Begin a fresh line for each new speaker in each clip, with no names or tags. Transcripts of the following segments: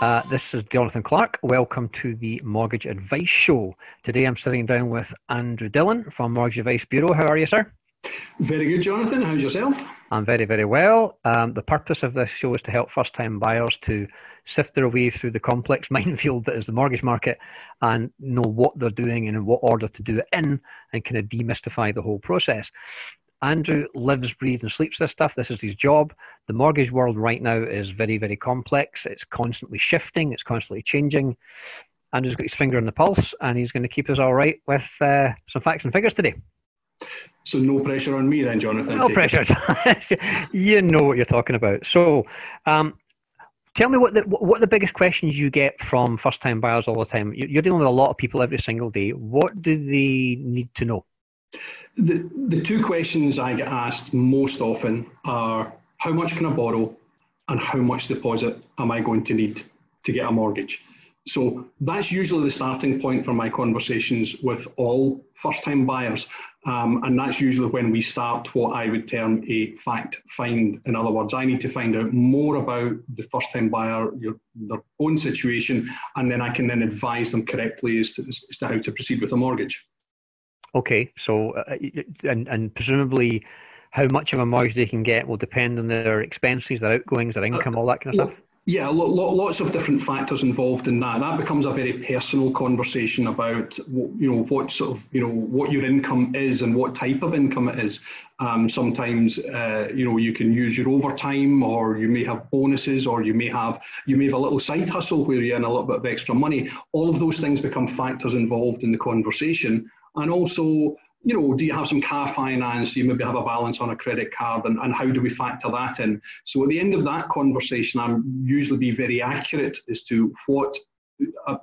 Uh, this is Jonathan Clark. Welcome to the Mortgage Advice Show. Today I'm sitting down with Andrew Dillon from Mortgage Advice Bureau. How are you, sir?
Very good, Jonathan. How's yourself?
I'm very, very well. Um, the purpose of this show is to help first time buyers to sift their way through the complex minefield that is the mortgage market and know what they're doing and in what order to do it in and kind of demystify the whole process. Andrew lives, breathes, and sleeps this stuff. This is his job. The mortgage world right now is very, very complex. It's constantly shifting, it's constantly changing. Andrew's got his finger on the pulse, and he's going to keep us all right with uh, some facts and figures today.
So, no pressure on me then, Jonathan?
No pressure. you know what you're talking about. So, um, tell me what the what the biggest questions you get from first time buyers all the time. You're dealing with a lot of people every single day. What do they need to know?
The, the two questions I get asked most often are how much can I borrow and how much deposit am I going to need to get a mortgage? So that's usually the starting point for my conversations with all first time buyers. Um, and that's usually when we start what I would term a fact find. In other words, I need to find out more about the first time buyer, your, their own situation, and then I can then advise them correctly as to, as to how to proceed with a mortgage.
Okay, so uh, and and presumably, how much of a mortgage they can get will depend on their expenses, their outgoings, their income, all that kind of stuff.
Yeah, lots of different factors involved in that. That becomes a very personal conversation about you know what sort of you know what your income is and what type of income it is. Um, sometimes uh, you know you can use your overtime, or you may have bonuses, or you may have you may have a little side hustle where you earn a little bit of extra money. All of those things become factors involved in the conversation, and also you know, do you have some car finance? Do you maybe have a balance on a credit card? And, and how do we factor that in? So at the end of that conversation, I'm usually be very accurate as to what uh,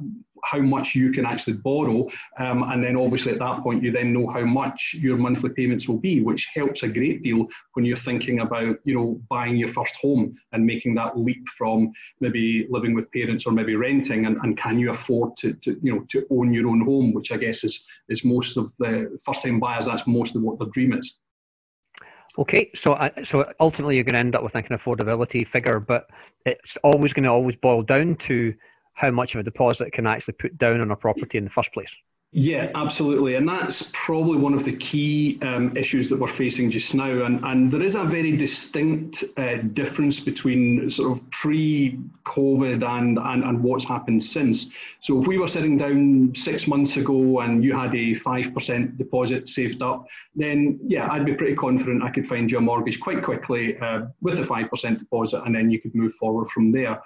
how much you can actually borrow, um, and then obviously at that point you then know how much your monthly payments will be, which helps a great deal when you're thinking about you know buying your first home and making that leap from maybe living with parents or maybe renting, and, and can you afford to, to you know to own your own home, which I guess is is most of the first time buyers. That's most of what their dream is.
Okay, so uh, so ultimately you're going to end up with like an affordability figure, but it's always going to always boil down to how much of a deposit can actually put down on a property in the first place.
Yeah, absolutely. And that's probably one of the key um, issues that we're facing just now. And, and there is a very distinct uh, difference between sort of pre COVID and, and, and what's happened since. So if we were sitting down six months ago and you had a 5% deposit saved up, then yeah, I'd be pretty confident I could find you a mortgage quite quickly uh, with a 5% deposit and then you could move forward from there.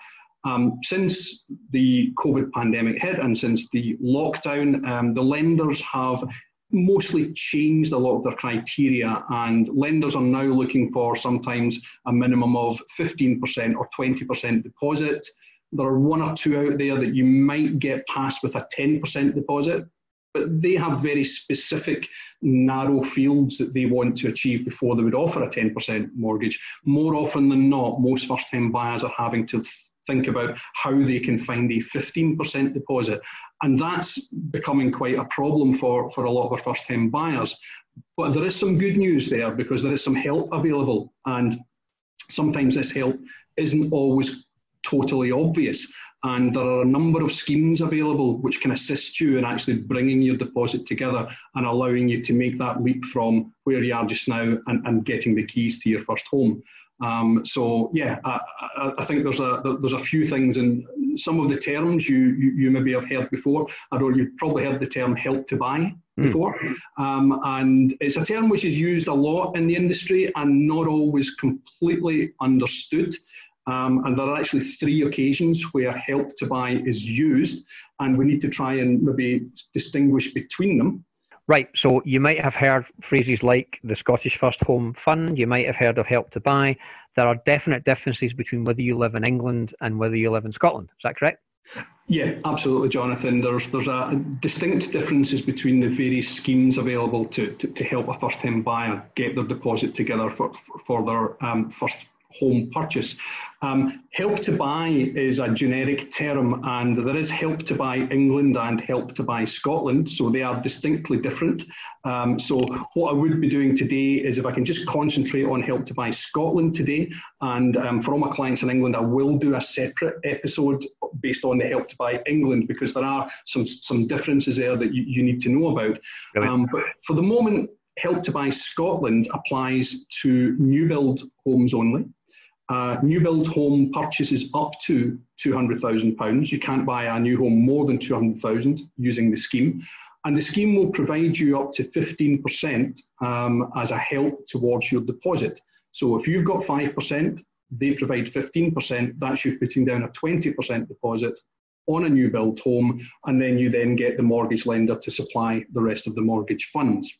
Um, since the COVID pandemic hit and since the lockdown, um, the lenders have mostly changed a lot of their criteria, and lenders are now looking for sometimes a minimum of 15% or 20% deposit. There are one or two out there that you might get past with a 10% deposit, but they have very specific narrow fields that they want to achieve before they would offer a 10% mortgage. More often than not, most first time buyers are having to think about how they can find a 15% deposit. And that's becoming quite a problem for, for a lot of our first time buyers. But there is some good news there because there is some help available. And sometimes this help isn't always totally obvious. And there are a number of schemes available which can assist you in actually bringing your deposit together and allowing you to make that leap from where you are just now and, and getting the keys to your first home. Um, so yeah, I, I, think there's a there's a few things and some of the terms you, you, you maybe have heard before. I know you've probably heard the term help to buy hmm. before, mm. um, and it's a term which is used a lot in the industry and not always completely understood. Um, and there are actually three occasions where help to buy is used, and we need to try and maybe distinguish between them.
Right. So you might have heard phrases like the Scottish First Home Fund. You might have heard of Help to Buy. There are definite differences between whether you live in England and whether you live in Scotland. Is that correct?
Yeah, absolutely, Jonathan. There's there's a distinct differences between the various schemes available to, to, to help a first time buyer get their deposit together for for their um, first home purchase. Um, help to buy is a generic term, and there is help to buy England and help to buy Scotland, so they are distinctly different. Um, so, what I would be doing today is if I can just concentrate on help to buy Scotland today, and um, for all my clients in England, I will do a separate episode based on the help to buy England because there are some some differences there that you, you need to know about. Um, but for the moment, help to buy Scotland applies to new build homes only. Uh, new build home purchases up to £200,000. You can't buy a new home more than £200,000 using the scheme. And the scheme will provide you up to 15% um, as a help towards your deposit. So if you've got 5%, they provide 15%, that's you putting down a 20% deposit on a new build home, and then you then get the mortgage lender to supply the rest of the mortgage funds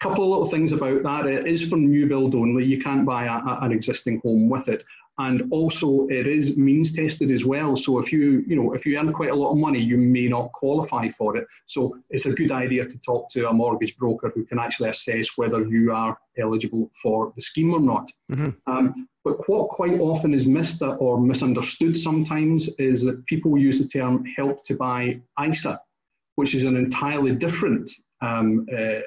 couple of little things about that. It is for new build only. You can't buy a, a, an existing home with it. And also it is means tested as well. So if you, you know, if you earn quite a lot of money, you may not qualify for it. So it's a good idea to talk to a mortgage broker who can actually assess whether you are eligible for the scheme or not. Mm-hmm. Um, but what quite often is missed or misunderstood sometimes is that people use the term help to buy ISA, which is an entirely different um, uh,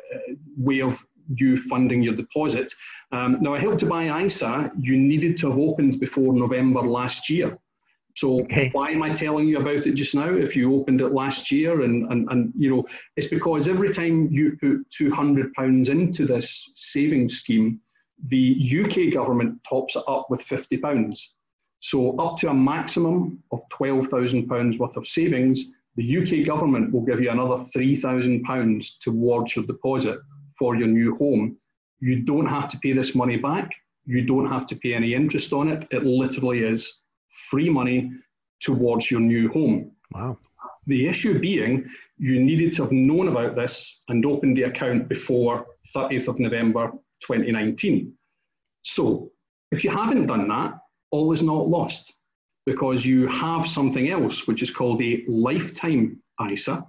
way of you funding your deposit. Um, now, a help to buy ISA, you needed to have opened before November last year. So okay. why am I telling you about it just now? If you opened it last year, and, and, and you know, it's because every time you put two hundred pounds into this savings scheme, the UK government tops it up with fifty pounds. So up to a maximum of twelve thousand pounds worth of savings, the UK government will give you another £3,000 towards your deposit for your new home. You don't have to pay this money back. You don't have to pay any interest on it. It literally is free money towards your new home.
Wow.
The issue being, you needed to have known about this and opened the account before 30th of November 2019. So, if you haven't done that, all is not lost because you have something else which is called a lifetime ISA,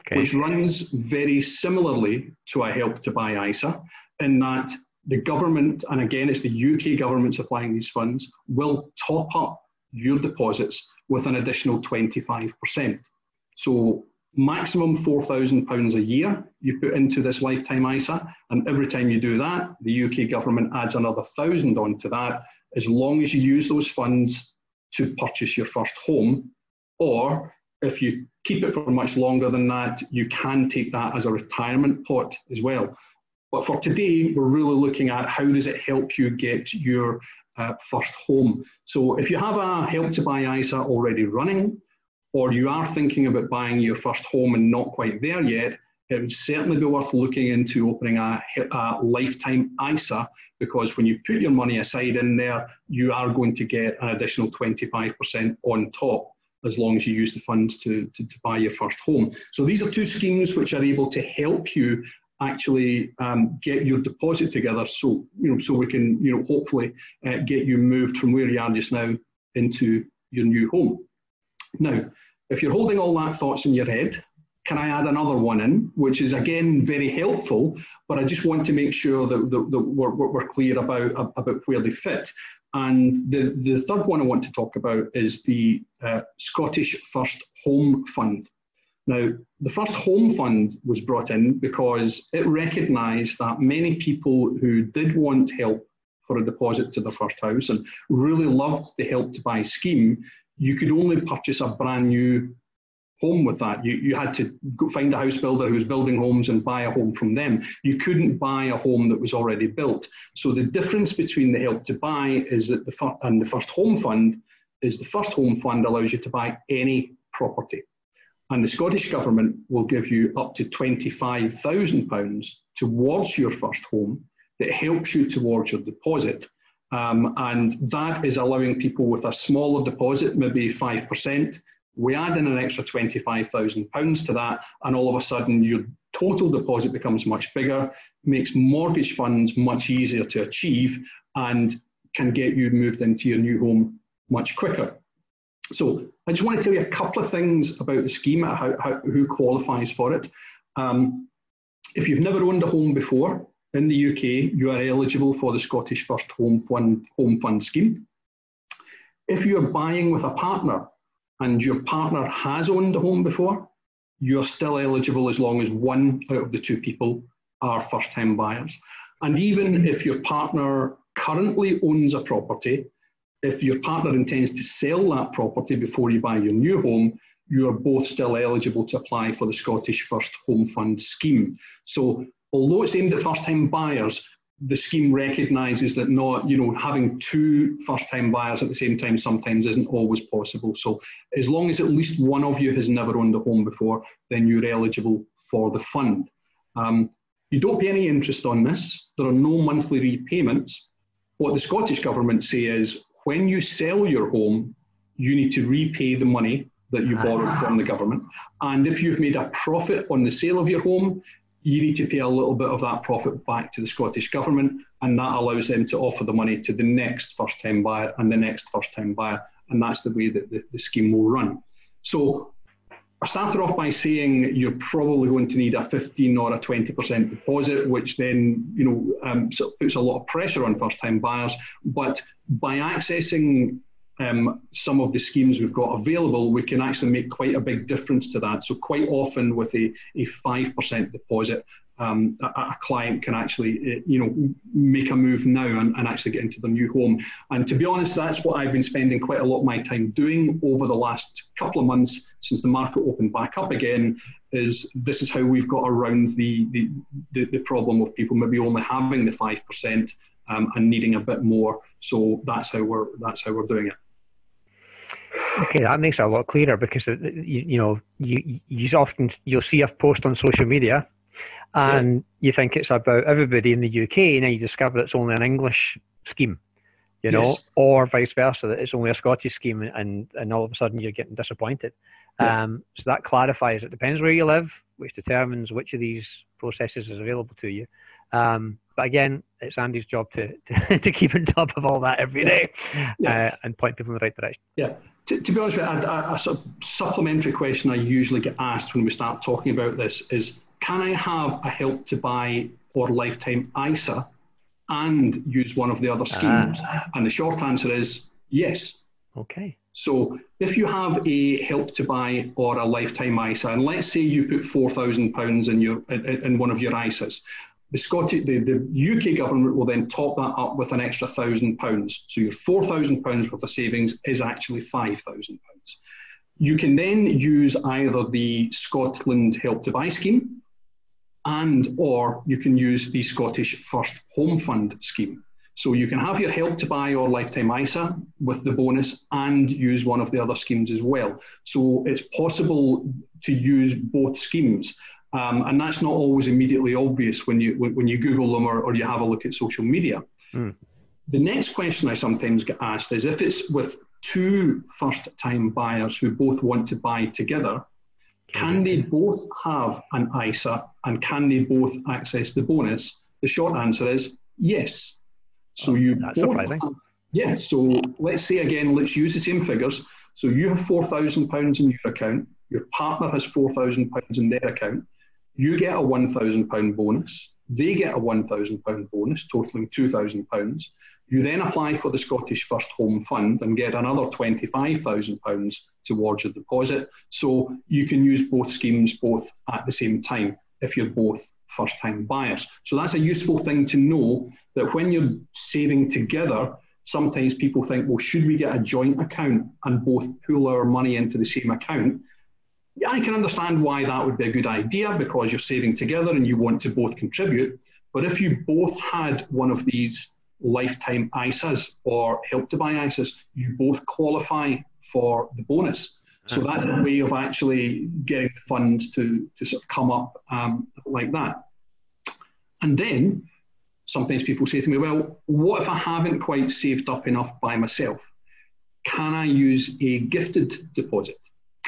okay. which runs very similarly to a help to buy ISA in that the government, and again, it's the UK government supplying these funds, will top up your deposits with an additional 25%. So maximum £4,000 a year you put into this lifetime ISA, and every time you do that, the UK government adds another thousand onto that, as long as you use those funds to purchase your first home. Or if you keep it for much longer than that, you can take that as a retirement pot as well. But for today, we're really looking at how does it help you get your uh, first home. So if you have a help to buy ISA already running, or you are thinking about buying your first home and not quite there yet, it would certainly be worth looking into opening a, a lifetime ISA because when you put your money aside in there, you are going to get an additional 25% on top as long as you use the funds to, to, to, buy your first home. So these are two schemes which are able to help you actually um, get your deposit together so you know so we can you know hopefully uh, get you moved from where you are just now into your new home. Now, if you're holding all that thoughts in your head, can I add another one in, which is again very helpful, but I just want to make sure that, that, that we're, we're, clear about, about where they fit. And the, the third one I want to talk about is the uh, Scottish First Home Fund. Now, the First Home Fund was brought in because it recognised that many people who did want help for a deposit to their first house and really loved the Help to Buy scheme, you could only purchase a brand new home with that. You, you had to find a house builder who was building homes and buy a home from them. You couldn't buy a home that was already built. So the difference between the help to buy is that the and the first home fund is the first home fund allows you to buy any property. And the Scottish Government will give you up to £25,000 towards your first home that helps you towards your deposit. Um, and that is allowing people with a smaller deposit, maybe 5%, we add in an extra £25,000 to that, and all of a sudden your total deposit becomes much bigger, makes mortgage funds much easier to achieve, and can get you moved into your new home much quicker. So I just want to tell you a couple of things about the scheme, how, how who qualifies for it. Um, if you've never owned a home before, in the UK, you are eligible for the Scottish First Home Fund, Home Fund scheme. If you're buying with a partner and your partner has owned a home before, you're still eligible as long as one out of the two people are first time buyers. And even if your partner currently owns a property, if your partner intends to sell that property before you buy your new home, you are both still eligible to apply for the Scottish First Home Fund scheme. So, although it's aimed at first time buyers, the scheme recognises that not, you know, having two first time buyers at the same time sometimes isn't always possible. So, as long as at least one of you has never owned a home before, then you're eligible for the fund. Um, you don't pay any interest on this. There are no monthly repayments. What the Scottish Government say is when you sell your home, you need to repay the money that you borrowed from the government. And if you've made a profit on the sale of your home, you need to pay a little bit of that profit back to the Scottish Government, and that allows them to offer the money to the next first time buyer and the next first time buyer. And that's the way that the, the scheme will run. So I started off by saying you're probably going to need a 15 or a 20% deposit, which then you know um, puts a lot of pressure on first-time buyers. But by accessing um, some of the schemes we've got available, we can actually make quite a big difference to that. So quite often with a, a 5% deposit, um, a, a, client can actually, uh, you know, make a move now and, and, actually get into their new home. And to be honest, that's what I've been spending quite a lot of my time doing over the last couple of months since the market opened back up again. Is this is how we've got around the the, the, the problem of people maybe only having the five percent um, and needing a bit more. So that's how we're that's how we're doing it.
Okay, that makes it a lot clearer because uh, you, you know you you often you'll see a post on social media and yeah. you think it's about everybody in the UK, and then you discover it's only an English scheme, you know, yes. or vice versa, that it's only a Scottish scheme, and and all of a sudden you're getting disappointed. Yeah. Um, so that clarifies. It depends where you live, which determines which of these processes is available to you. Um, but again, it's Andy's job to, to, to, keep on top of all that every day yeah. uh, and point people in the right direction.
Yeah. To, to be honest with you, a, a, sort of supplementary question I usually get asked when we start talking about this is can I have a help to buy or lifetime ISA and use one of the other schemes? Ah. And the short answer is yes.
Okay.
So if you have a help to buy or a lifetime ISA, and let's say you put four thousand pounds in your in, in one of your ISAs, the Scottish the, the UK government will then top that up with an extra thousand pounds. So your four thousand pounds worth of savings is actually five thousand pounds. You can then use either the Scotland Help to Buy scheme and or you can use the Scottish First Home Fund scheme. So you can have your help to buy or lifetime ISA with the bonus and use one of the other schemes as well. So it's possible to use both schemes. Um, and that's not always immediately obvious when you when you Google them or, or you have a look at social media. Mm. The next question I sometimes get asked is if it's with two first-time buyers who both want to buy together, can they both have an ISA and can they both access the bonus? The short answer is yes.
So oh, you that's surprising. Have,
yeah. So let's say again, let's use the same figures. So you have four thousand pounds in your account. Your partner has four thousand pounds in their account. You get a one thousand pound bonus. They get a one thousand pound bonus, totaling two thousand pounds. You then apply for the Scottish First Home Fund and get another £25,000 towards your deposit. So you can use both schemes both at the same time if you're both first time buyers. So that's a useful thing to know that when you're saving together, sometimes people think, well, should we get a joint account and both pool our money into the same account? I can understand why that would be a good idea because you're saving together and you want to both contribute. But if you both had one of these lifetime ISAs or help to buy ISAs, you both qualify for the bonus. So that's a way of actually getting the funds to, to sort of come up um, like that. And then sometimes people say to me, well, what if I haven't quite saved up enough by myself? Can I use a gifted deposit?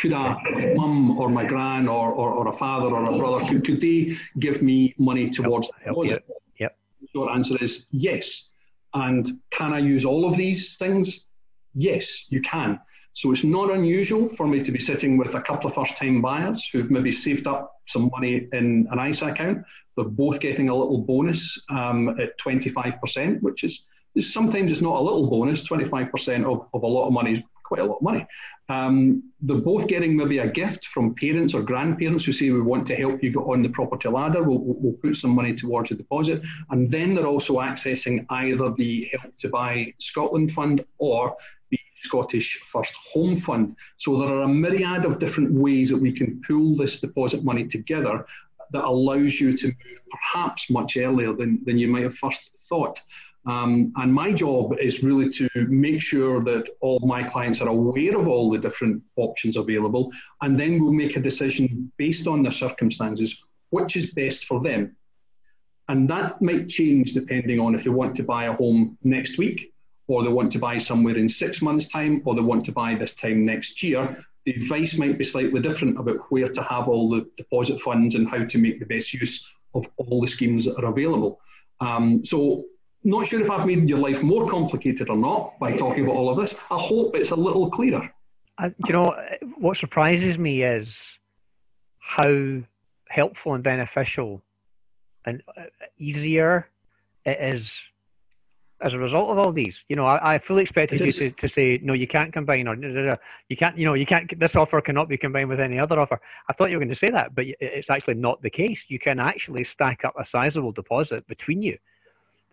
Could a mum or my gran or, or, or, a father or a brother, could, could they give me money towards the deposit?
Yep.
The short answer is yes. And can I use all of these things? Yes, you can. So it's not unusual for me to be sitting with a couple of first time buyers who've maybe saved up some money in an ISA account. They're both getting a little bonus um, at 25%, which is, sometimes it's not a little bonus. 25% of, of a lot of money is quite a lot of money. Um, they're both getting maybe a gift from parents or grandparents who say we want to help you get on the property ladder. We'll, we'll put some money towards a deposit, and then they're also accessing either the Help to Buy Scotland fund or the Scottish First Home Fund. So there are a myriad of different ways that we can pool this deposit money together that allows you to move perhaps much earlier than, than you might have first thought. Um, and my job is really to make sure that all my clients are aware of all the different options available, and then we'll make a decision based on their circumstances, which is best for them. And that might change depending on if they want to buy a home next week, or they want to buy somewhere in six months' time, or they want to buy this time next year. The advice might be slightly different about where to have all the deposit funds and how to make the best use of all the schemes that are available. Um, so not sure if I've made your life more complicated or not by talking about all of this. I hope it's a little clearer.
I, you know, what surprises me is how helpful and beneficial and uh, easier it is as a result of all these. You know, I, I fully expected you to, to say, no, you can't combine or you can't, you know, you can't, this offer cannot be combined with any other offer. I thought you were going to say that, but it's actually not the case. You can actually stack up a sizable deposit between you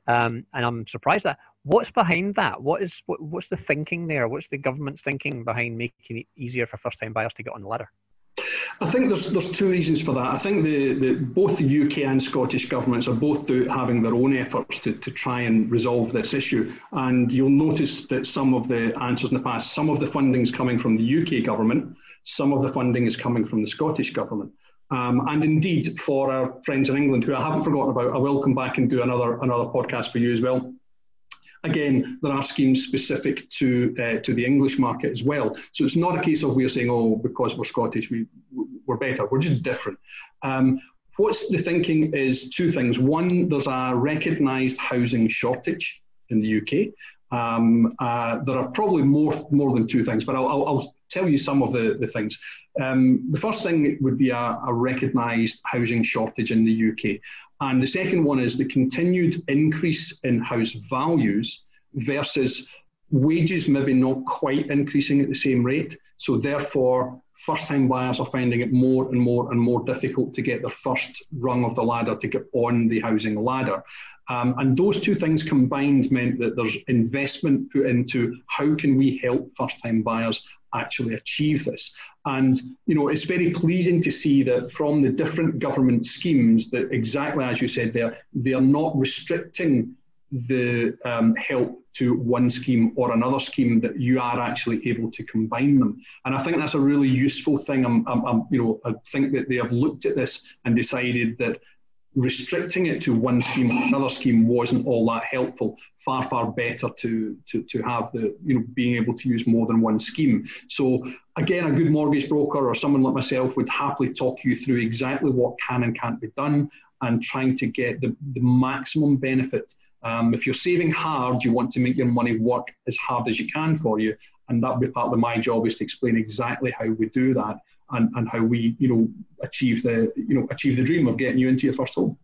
um, and I'm surprised that. What's behind that? What is what, what's the thinking there? What's the government's thinking behind making it easier for first-time buyers to get on the ladder?
I think there's there's two reasons for that. I think the, the both the UK and Scottish governments are both do, having their own efforts to, to try and resolve this issue. And you'll notice that some of the answers in the past, some of the funding is coming from the UK government, some of the funding is coming from the Scottish government. Um, and indeed, for our friends in England, who I haven't forgotten about, I will come back and do another another podcast for you as well. Again, there are schemes specific to uh, to the English market as well. So it's not a case of we're saying, oh, because we're Scottish, we we're better. We're just different. Um, what's the thinking is two things. One, there's a recognised housing shortage in the UK. Um, uh, there are probably more more than two things, but I'll, I'll, I'll tell you some of the, the things. Um, the first thing would be a, a recognised housing shortage in the UK. And the second one is the continued increase in house values versus wages maybe not quite increasing at the same rate. So therefore, first-time buyers are finding it more and more and more difficult to get their first rung of the ladder to get on the housing ladder. Um, and those two things combined meant that there's investment put into how can we help first-time buyers actually achieve this. And you know, it's very pleasing to see that from the different government schemes, that exactly as you said there, they are not restricting the um, help to one scheme or another scheme that you are actually able to combine them. And I think that's a really useful thing. I'm, I'm, I'm, you know, I think that they have looked at this and decided that restricting it to one scheme or another scheme wasn't all that helpful. Far, far better to, to, to have the, you know, being able to use more than one scheme. So again, a good mortgage broker or someone like myself would happily talk you through exactly what can and can't be done and trying to get the, the maximum benefit. Um, if you're saving hard, you want to make your money work as hard as you can for you. And that would be part of my job is to explain exactly how we do that and, and how we, you know, achieve the, you know, achieve the dream of getting you into your first home.